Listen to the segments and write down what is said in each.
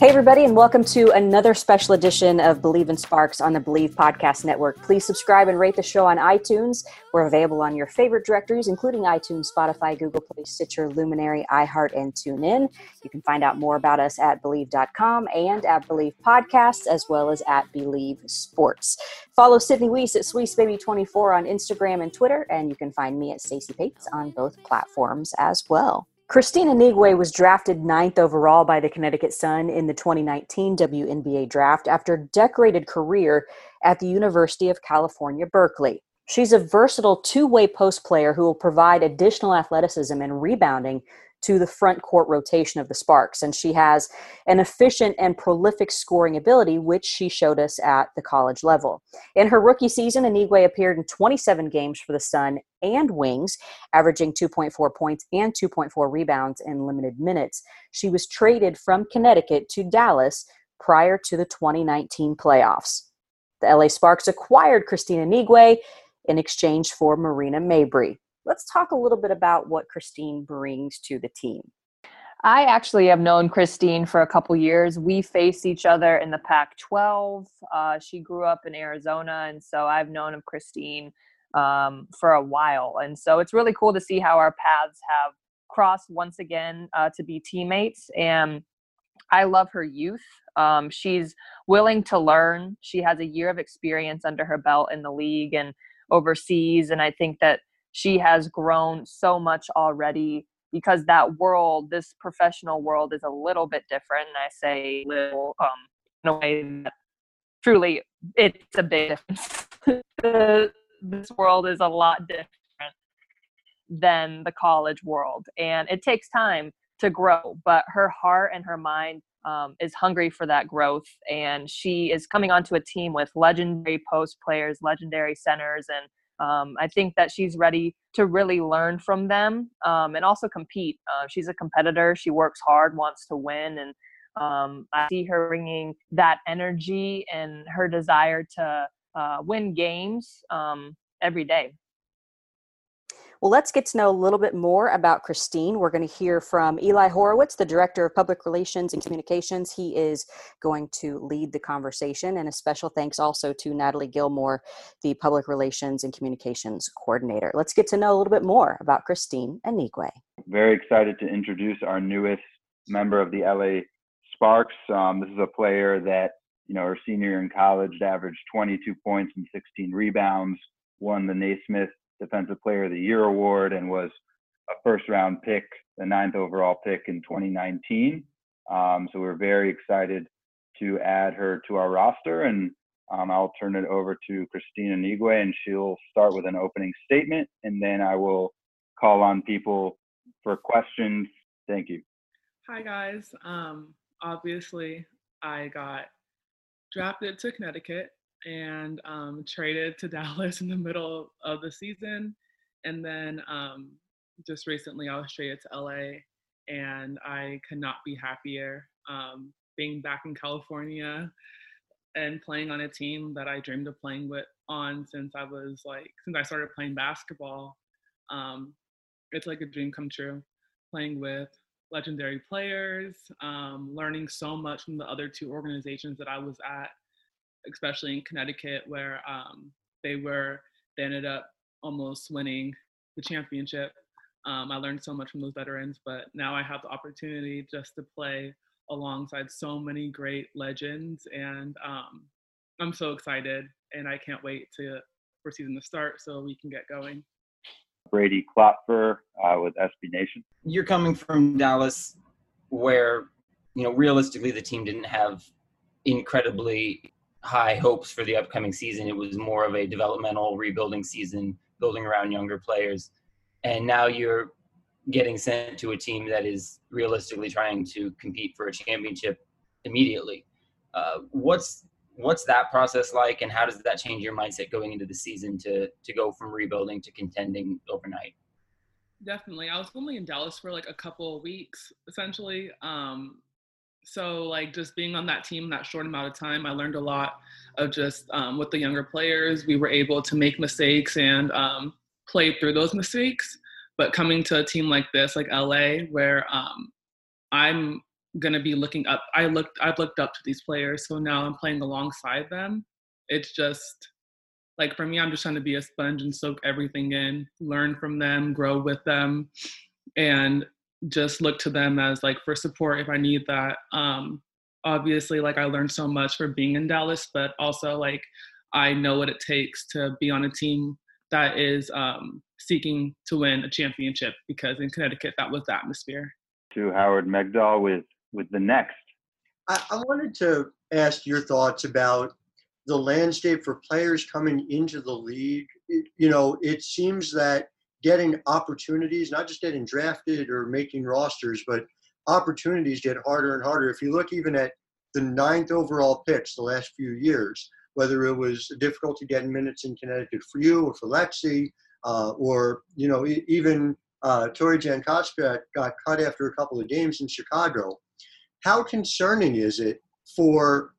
Hey, everybody, and welcome to another special edition of Bleav in Sparks on the Bleav Podcast Network. Please subscribe and rate the show on iTunes. We're available on your favorite directories, including iTunes, Spotify, Google Play, Stitcher, Luminary, iHeart, and TuneIn. You can find out more about us at Bleav.com and at Bleav Podcasts, as well as at Bleav Sports. Follow Sydney Wiese at SweesBaby24 on Instagram and Twitter, and you can find me at Stacey Pates on both platforms as well. Kristine Anigwe was drafted ninth overall by the Connecticut Sun in the 2019 WNBA draft after a decorated career at the University of California, Berkeley. She's a versatile two way post player who will provide additional athleticism and rebounding to the front court rotation of the Sparks. And she has an efficient and prolific scoring ability, which she showed us at the college level. In her rookie season, Anigwe appeared in 27 games for the Sun and Wings, averaging 2.4 points and 2.4 rebounds in limited minutes. She was traded from Connecticut to Dallas prior to the 2019 playoffs. The LA Sparks acquired Christina Anigwe in exchange for Marina Mabrey. Let's talk a little bit about what Kristine brings to the team. I actually have known Kristine for a couple years. We faced each other in the Pac 12. Uh, she grew up in Arizona, and so I've known of Kristine um, for a while. And so it's really cool to see how our paths have crossed once again uh, to be teammates. And I love her youth. Um, she's willing to learn. She has a year of experience under her belt in the league and overseas. And I think that she has grown so much already because that world, this professional world, is a little bit different. And I say little um, in a way that truly it's a big difference. this world is a lot different than the college world, and it takes time to grow. But her heart and her mind um, is hungry for that growth, and she is coming onto a team with legendary post players, legendary centers, and um, I think that she's ready to really learn from them um, and also compete. Uh, she's a competitor. She works hard, wants to win, and um, I see her bringing that energy and her desire to uh, win games um, every day. Well, let's get to know a little bit more about Kristine. We're going to hear from Eli Horowitz, the Director of Public Relations and Communications. He is going to lead the conversation. And a special thanks also to Natalie Gilmore, the Public Relations and Communications Coordinator. Let's get to know a little bit more about Kristine Anigwe. Very excited to introduce our newest member of the LA Sparks. Um, this is a player that, you know, her senior year in college averaged 22 points and 16 rebounds, won the Naismith Defensive Player of the Year award and was a first round pick, the ninth overall pick in 2019. Um, so we're very excited to add her to our roster. And um, I'll turn it over to Christina Anigwe, and she'll start with an opening statement, and then I will call on people for questions. Thank you. Hi, guys. Um, obviously, I got drafted to Connecticut and um, traded to Dallas in the middle of the season. And then um, just recently, I was traded to LA, and I could not be happier um, being back in California and playing on a team that I dreamed of playing with on since I was like since I started playing basketball. Um, it's like a dream come true, playing with legendary players, um, learning so much from the other two organizations that I was at especially in Connecticut, where um, they were they ended up almost winning the championship. Um, I learned so much from those veterans, but now I have the opportunity just to play alongside so many great legends, and um, I'm so excited, and I can't wait to for season to start so we can get going. Brady Klopfer uh, with SB Nation. You're coming from Dallas, where you know realistically the team didn't have incredibly high hopes for the upcoming season. It was more of a developmental rebuilding season, building around younger players. And now you're getting sent to a team that is realistically trying to compete for a championship immediately. Uh, what's what's that process like, and how does that change your mindset going into the season to to go from rebuilding to contending overnight? Definitely. I was only in Dallas for like a couple of weeks, essentially. Um, so like just being on that team that short amount of time, I learned a lot of just um, with the younger players. We were able to make mistakes and um, play through those mistakes. But coming to a team like this, like LA, where um, I'm gonna be looking up, I looked, I've looked up to these players, so now I'm playing alongside them. It's just like for me, I'm just trying to be a sponge and soak everything in, learn from them, grow with them, and just look to them as like for support if I need that. Um, obviously, like I learned so much for being in Dallas, but also like I know what it takes to be on a team that is um, seeking to win a championship because in Connecticut that was the atmosphere. To Howard Megdal with with the next. I, I wanted to ask your thoughts about the landscape for players coming into the league. It, you know, it seems that getting opportunities, not just getting drafted or making rosters, but opportunities get harder and harder. If you look even at the ninth overall picks the last few years, whether it was difficulty getting minutes in Connecticut for you or for Lexi, uh, or you know even uh, Tori Jankoska got cut after a couple of games in Chicago. How concerning is it for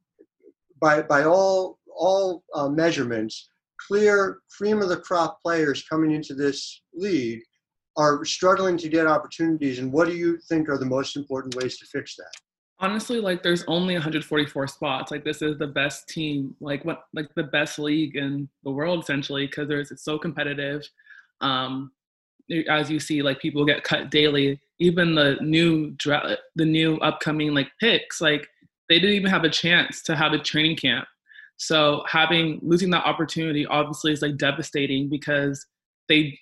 by by all all uh, measurements, clear cream of the crop players coming into this league are struggling to get opportunities, and what do you think are the most important ways to fix that? Honestly, like there's only 144 spots. Like this is the best team, like what, like the best league in the world essentially, because there's it's so competitive. Um, as you see, like people get cut daily. Even the new dra- the new upcoming like picks, like they didn't even have a chance to have a training camp. So having losing that opportunity obviously is like devastating because they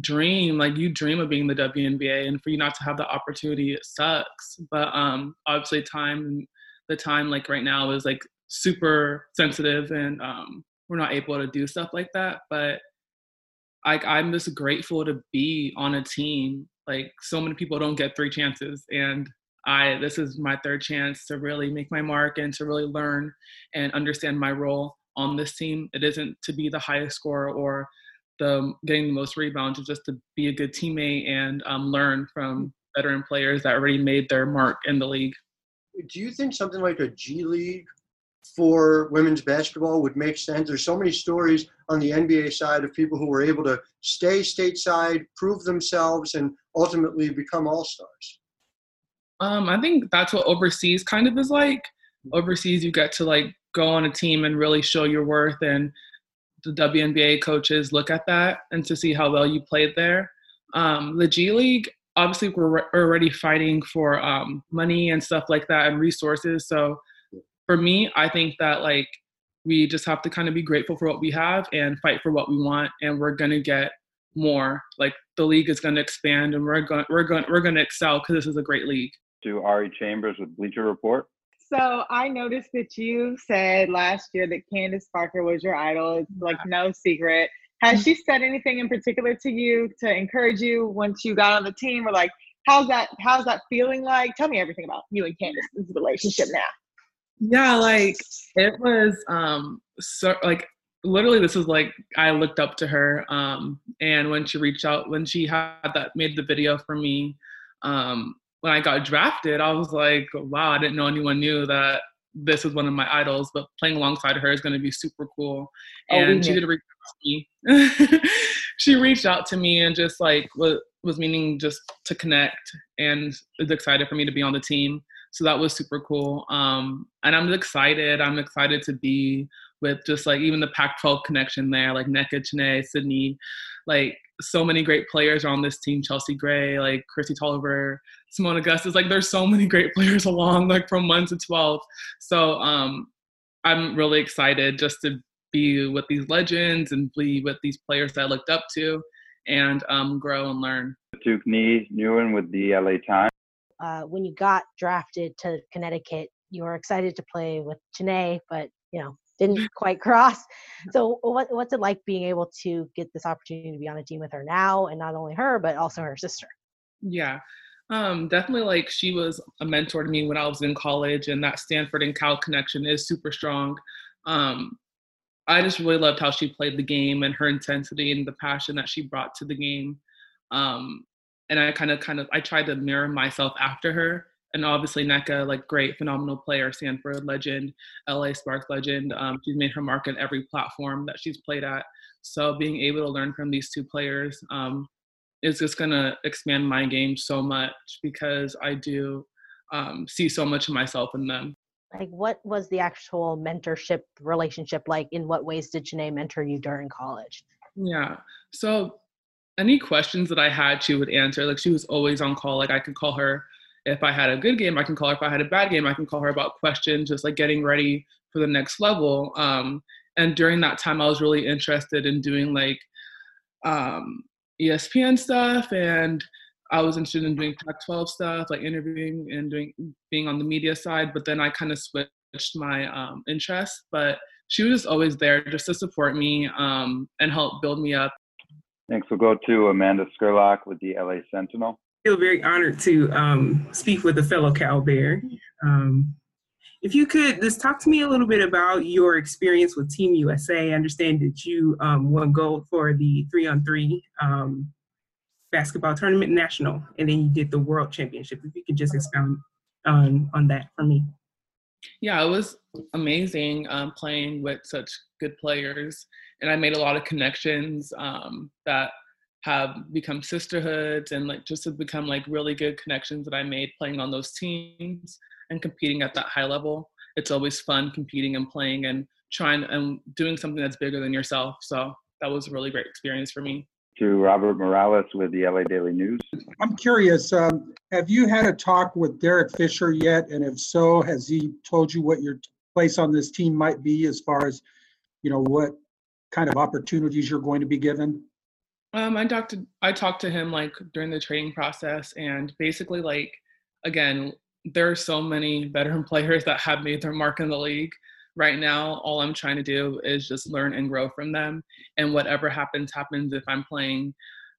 dream like you dream of being the WNBA and for you not to have the opportunity it sucks. But um obviously time the time like right now is like super sensitive and um we're not able to do stuff like that. But like I'm just grateful to be on a team. Like so many people don't get three chances and I this is my third chance to really make my mark and to really learn and understand my role on this team it isn't to be the highest scorer or the getting the most rebounds is just to be a good teammate and um, learn from veteran players that already made their mark in the league. Do you think something like a G League for women's basketball would make sense? There's so many stories on the NBA side of people who were able to stay stateside, prove themselves, and ultimately become all stars. Um, I think that's what overseas kind of is like. Overseas, you get to like go on a team and really show your worth and the WNBA coaches look at that and to see how well you played there. Um, the G League, obviously, we're already fighting for um, money and stuff like that and resources. So for me, I think that like we just have to kind of be grateful for what we have and fight for what we want, and we're gonna get more. Like the league is gonna expand, and we're going we're going we're gonna excel because this is a great league. To Ari Chambers with Bleacher Report. So I noticed that you said last year that Candace Parker was your idol. It's like no secret. Has she said anything in particular to you to encourage you once you got on the team, or like how's that how's that feeling like? Tell me everything about you and Candace's relationship now. Yeah, like it was um so like literally this was like I looked up to her um and when she reached out when she had that made the video for me um when I got drafted, I was like, wow, I didn't know anyone knew that this was one of my idols, but playing alongside her is going to be super cool. Oh, And she did reach out to me. she reached out to me and just like was, was meaning just to connect and is excited for me to be on the team. So that was super cool. Um, and I'm excited. I'm excited to be with just like even the Pac-12 connection there, like Nneka Chiney, Sydney, like so many great players are on this team. Chelsea Gray, like Kristi Toliver, Seimone Augustus. Like there's so many great players along, like from one to twelve. So um, I'm really excited just to be with these legends and be with these players that I looked up to, and um, grow and learn. Thuc Nhi Nguyen with the LA Times. uh, when you got drafted to Connecticut, you were excited to play with Chiney, but you know didn't quite cross. So what, what's it like being able to get this opportunity to be on a team with her now, and not only her but also her sister? Yeah, um, definitely. Like she was a mentor to me when I was in college, and that Stanford and Cal connection is super strong. Um, I just really loved how she played the game and her intensity and the passion that she brought to the game. Um, and I kind of, kind of, I tried to mirror myself after her. And obviously, Nneka, like great, phenomenal player, Stanford legend, LA Sparks legend. Um, she's made her mark in every platform that she's played at. So being able to learn from these two players um, is just going to expand my game so much because I do um, see so much of myself in them. Like what was the actual mentorship relationship like? In what ways did Chiney mentor you during college? Yeah. So any questions that i had she would answer. Like she was always on call. Like i could call her if i had a good game i can call her. If i had a bad game i can call her about questions just like getting ready for the next level. Um, and during that time i was really interested in doing like um, espn stuff and I was interested in doing Pac-12 stuff, like interviewing and doing being on the media side. But then I kind of switched my um, interest. But she was always there just to support me um, and help build me up. Thanks. We'll go to Amanda Scurlock with the LA Sentinel. I feel very honored to um, speak with a fellow Cal Bear. Um, if you could just talk to me a little bit about your experience with Team USA. I understand that you um, won gold for the three on three basketball tournament national, and then you did the world championship. If you could just expound on on that for me. Yeah, it was amazing um, playing with such good players, and I made a lot of connections um, that have become sisterhoods and like just have become like really good connections that I made playing on those teams and competing at that high level. It's always fun competing and playing and trying and doing something that's bigger than yourself. So that was a really great experience for me to Robert Morales with the LA Daily News. I'm curious, um, have you had a talk with Derek Fisher yet? And if so, has he told you what your place on this team might be as far as, you know, what kind of opportunities you're going to be given? Um, I talked to I talked to him like during the training process, and basically like again, there are so many veteran players that have made their mark in the league. Right now all i'm trying to do is just learn and grow from them. And whatever happens happens. If i'm playing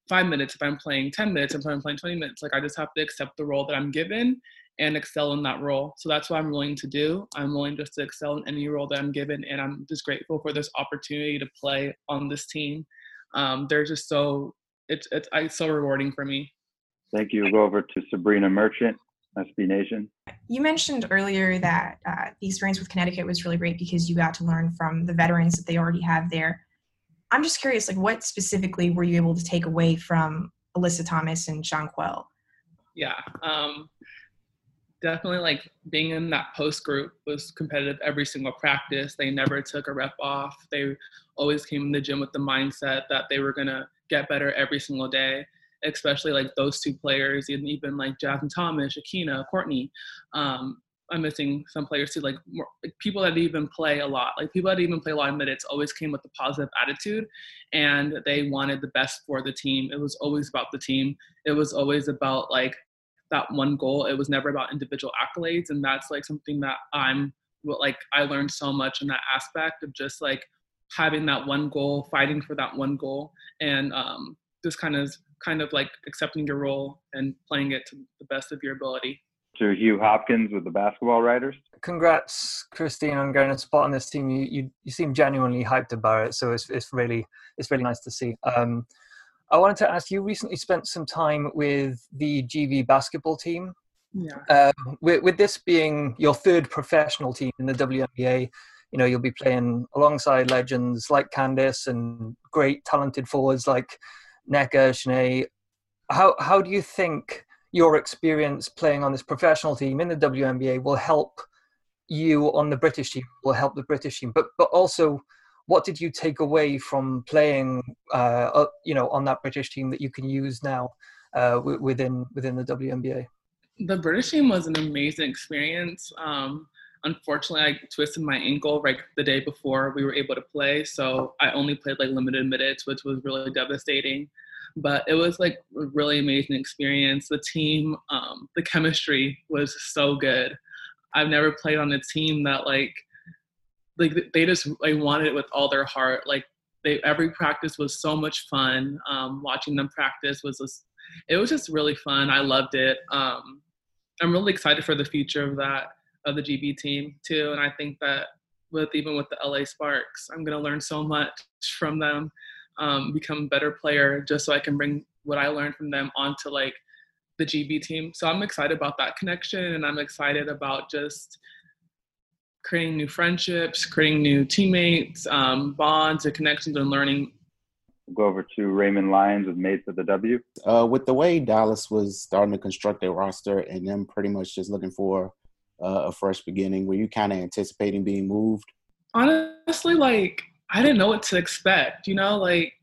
five minutes if i'm playing 10 minutes if i'm playing 20 minutes like i just have to accept the role that i'm given and excel in that role. So that's what i'm willing to do. I'm willing just to excel in any role that i'm given and i'm just grateful for this opportunity to play on this team um, they're just so it's, it's it's so rewarding for me thank you we'll go over to sabrina merchant SB Nation. You mentioned earlier that uh, the experience with Connecticut was really great because you got to learn from the veterans that they already have there. I'm just curious, like, what specifically were you able to take away from Alyssa Thomas and Jonquel? Yeah, um, definitely. Like being in that post group was competitive every single practice. They never took a rep off. They always came in the gym with the mindset that they were gonna get better every single day especially like those two players, and even like Jasmine Thomas, Shekinna, Courtney. Um, I'm missing some players too, like, more, like people that even play a lot, like people that even play a lot of minutes always came with a positive attitude and they wanted the best for the team. It was always about the team. It was always about like that one goal. It was never about individual accolades. And that's like something that I'm like, I learned so much in that aspect of just like having that one goal, fighting for that one goal and um, just kind of kind of like accepting your role and playing it to the best of your ability. To Hugh Hopkins with the basketball writers. Congrats, Kristine, on getting a spot on this team. You, you, you seem genuinely hyped about it, so it's, it's really it's really nice to see. Um, I wanted to ask you recently spent some time with the GB basketball team. Yeah. Um, with, with this being your third professional team in the WNBA, you know you'll be playing alongside legends like Candace and great talented forwards like Nneka, Chiney, how how do you think your experience playing on this professional team in the WNBA will help you on the British team? Will help the British team, but but also, what did you take away from playing, uh, you know, on that British team that you can use now uh, within within the WNBA? The British team was an amazing experience. Um, unfortunately, I twisted my ankle right the day before we were able to play. So I only played like limited minutes, which was really devastating. But it was like a really amazing experience. The team, um, the chemistry was so good. I've never played on a team that like like they just like wanted it with all their heart. Like they every practice was so much fun. Um, watching them practice was just it was just really fun. I loved it. Um, I'm really excited for the future of that of the GB team too, and I think that with even with the LA Sparks, I'm gonna learn so much from them, um, become a better player, just so I can bring what I learned from them onto like the GB team. So I'm excited about that connection, and I'm excited about just creating new friendships, creating new teammates, um, bonds, and connections, and learning. We'll go over to Raymond Lyons with Mates for the W. Uh, with the way Dallas was starting to construct their roster and them pretty much just looking for uh, a fresh beginning, were you kind of anticipating being moved? Honestly, like I didn't know what to expect. You know, like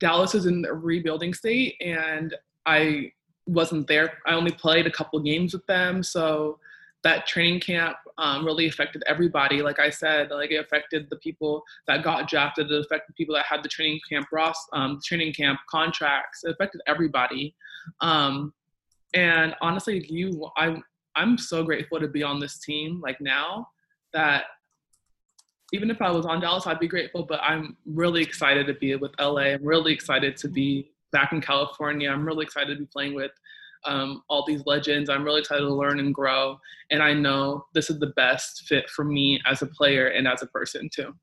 Dallas is in a rebuilding state, and I wasn't there. I only played a couple games with them, so that training camp um, really affected everybody. Like I said, like it affected the people that got drafted. It affected people that had the training camp Ross, um, training camp contracts. It affected everybody. Um, and honestly, you, I, I'm so grateful to be on this team. Like now, that even if I was on Dallas, I'd be grateful. But I'm really excited to be with LA. I'm really excited to be back in California. I'm really excited to be playing with um, all these legends. I'm really excited to learn and grow. And I know this is the best fit for me as a player and as a person, too.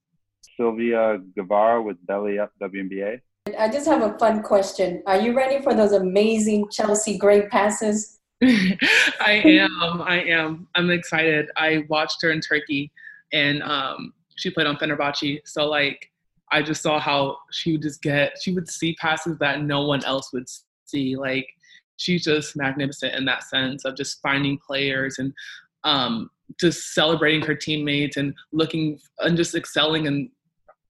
Sylvia Guevara with Belly Up WNBA. I just have a fun question. Are you ready for those amazing Chelsea Gray passes? I am. I am. I'm excited. I watched her in Turkey and um, she played on Fenerbahce. So, like, I just saw how she would just get, she would see passes that no one else would see. Like, she's just magnificent in that sense of just finding players and um, just celebrating her teammates and looking and just excelling in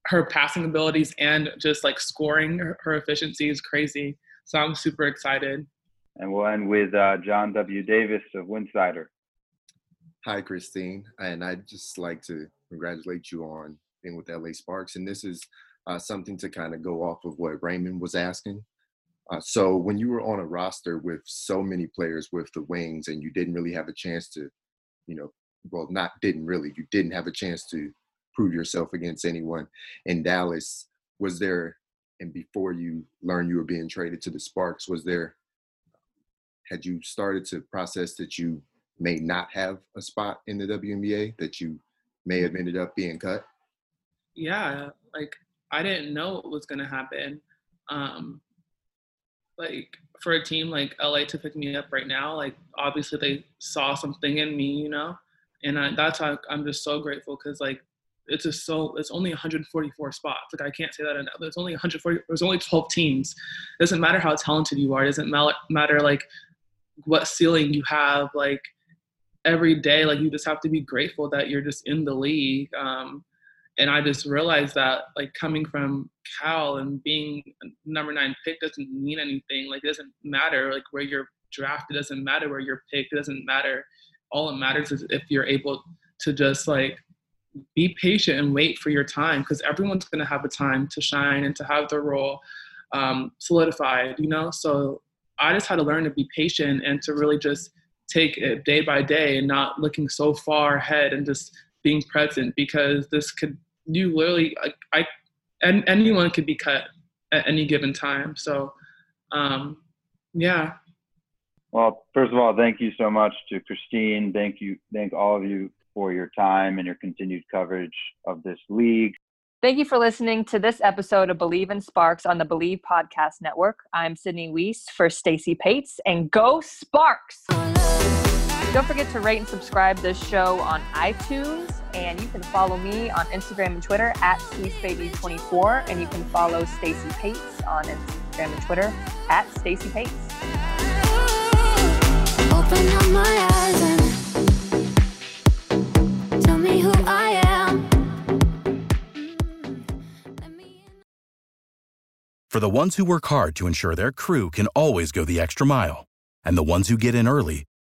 her passing abilities and just like scoring her, her efficiency is crazy. So I'm super excited. And we'll end with uh, John W. Davis of Winsider. Hi, Kristine. And I'd just like to congratulate you on being with LA Sparks. And this is uh, something to kind of go off of what Raymond was asking. Uh, so when you were on a roster with so many players with the wings and you didn't really have a chance to, you know, well, not didn't really, you didn't have a chance to prove yourself against anyone in Dallas, was there, and before you learned you were being traded to the Sparks, was there, had you started to process that you may not have a spot in the WNBA, that you may have ended up being cut? Yeah, like I didn't know what was going to happen. Um, like for a team like LA to pick me up right now, like obviously they saw something in me, you know, and I, that's how I'm just so grateful because like it's just so it's only 144 spots. Like I can't say that enough. There's only 140. There's only 12 teams. It doesn't matter how talented you are. It doesn't matter like what ceiling you have. Like every day, like you just have to be grateful that you're just in the league. Um, and I just realized that like coming from Cal and being number nine pick doesn't mean anything. Like it doesn't matter like where you're drafted, doesn't matter where you're picked, it doesn't matter. All it matters is if you're able to just like be patient and wait for your time because everyone's gonna have a time to shine and to have their role um, solidified, you know. So I just had to learn to be patient and to really just take it day by day and not looking so far ahead and just being present because this could you literally I, I and anyone could be cut at any given time. So um, yeah. Well, first of all, thank you so much to Kristine. Thank you, thank all of you for your time and your continued coverage of this league. Thank you for listening to this episode of Bleav in Sparks on the Bleav Podcast Network. I'm Sydney Wiese for Stacy Pates, and go Sparks! Don't forget to rate and subscribe this show on iTunes. And you can follow me on Instagram and Twitter at SweetBaby24. And you can follow Stacy Pates on Instagram and Twitter at Stacy Pates. Open up my eyes and tell me who I am. For the ones who work hard to ensure their crew can always go the extra mile, and the ones who get in early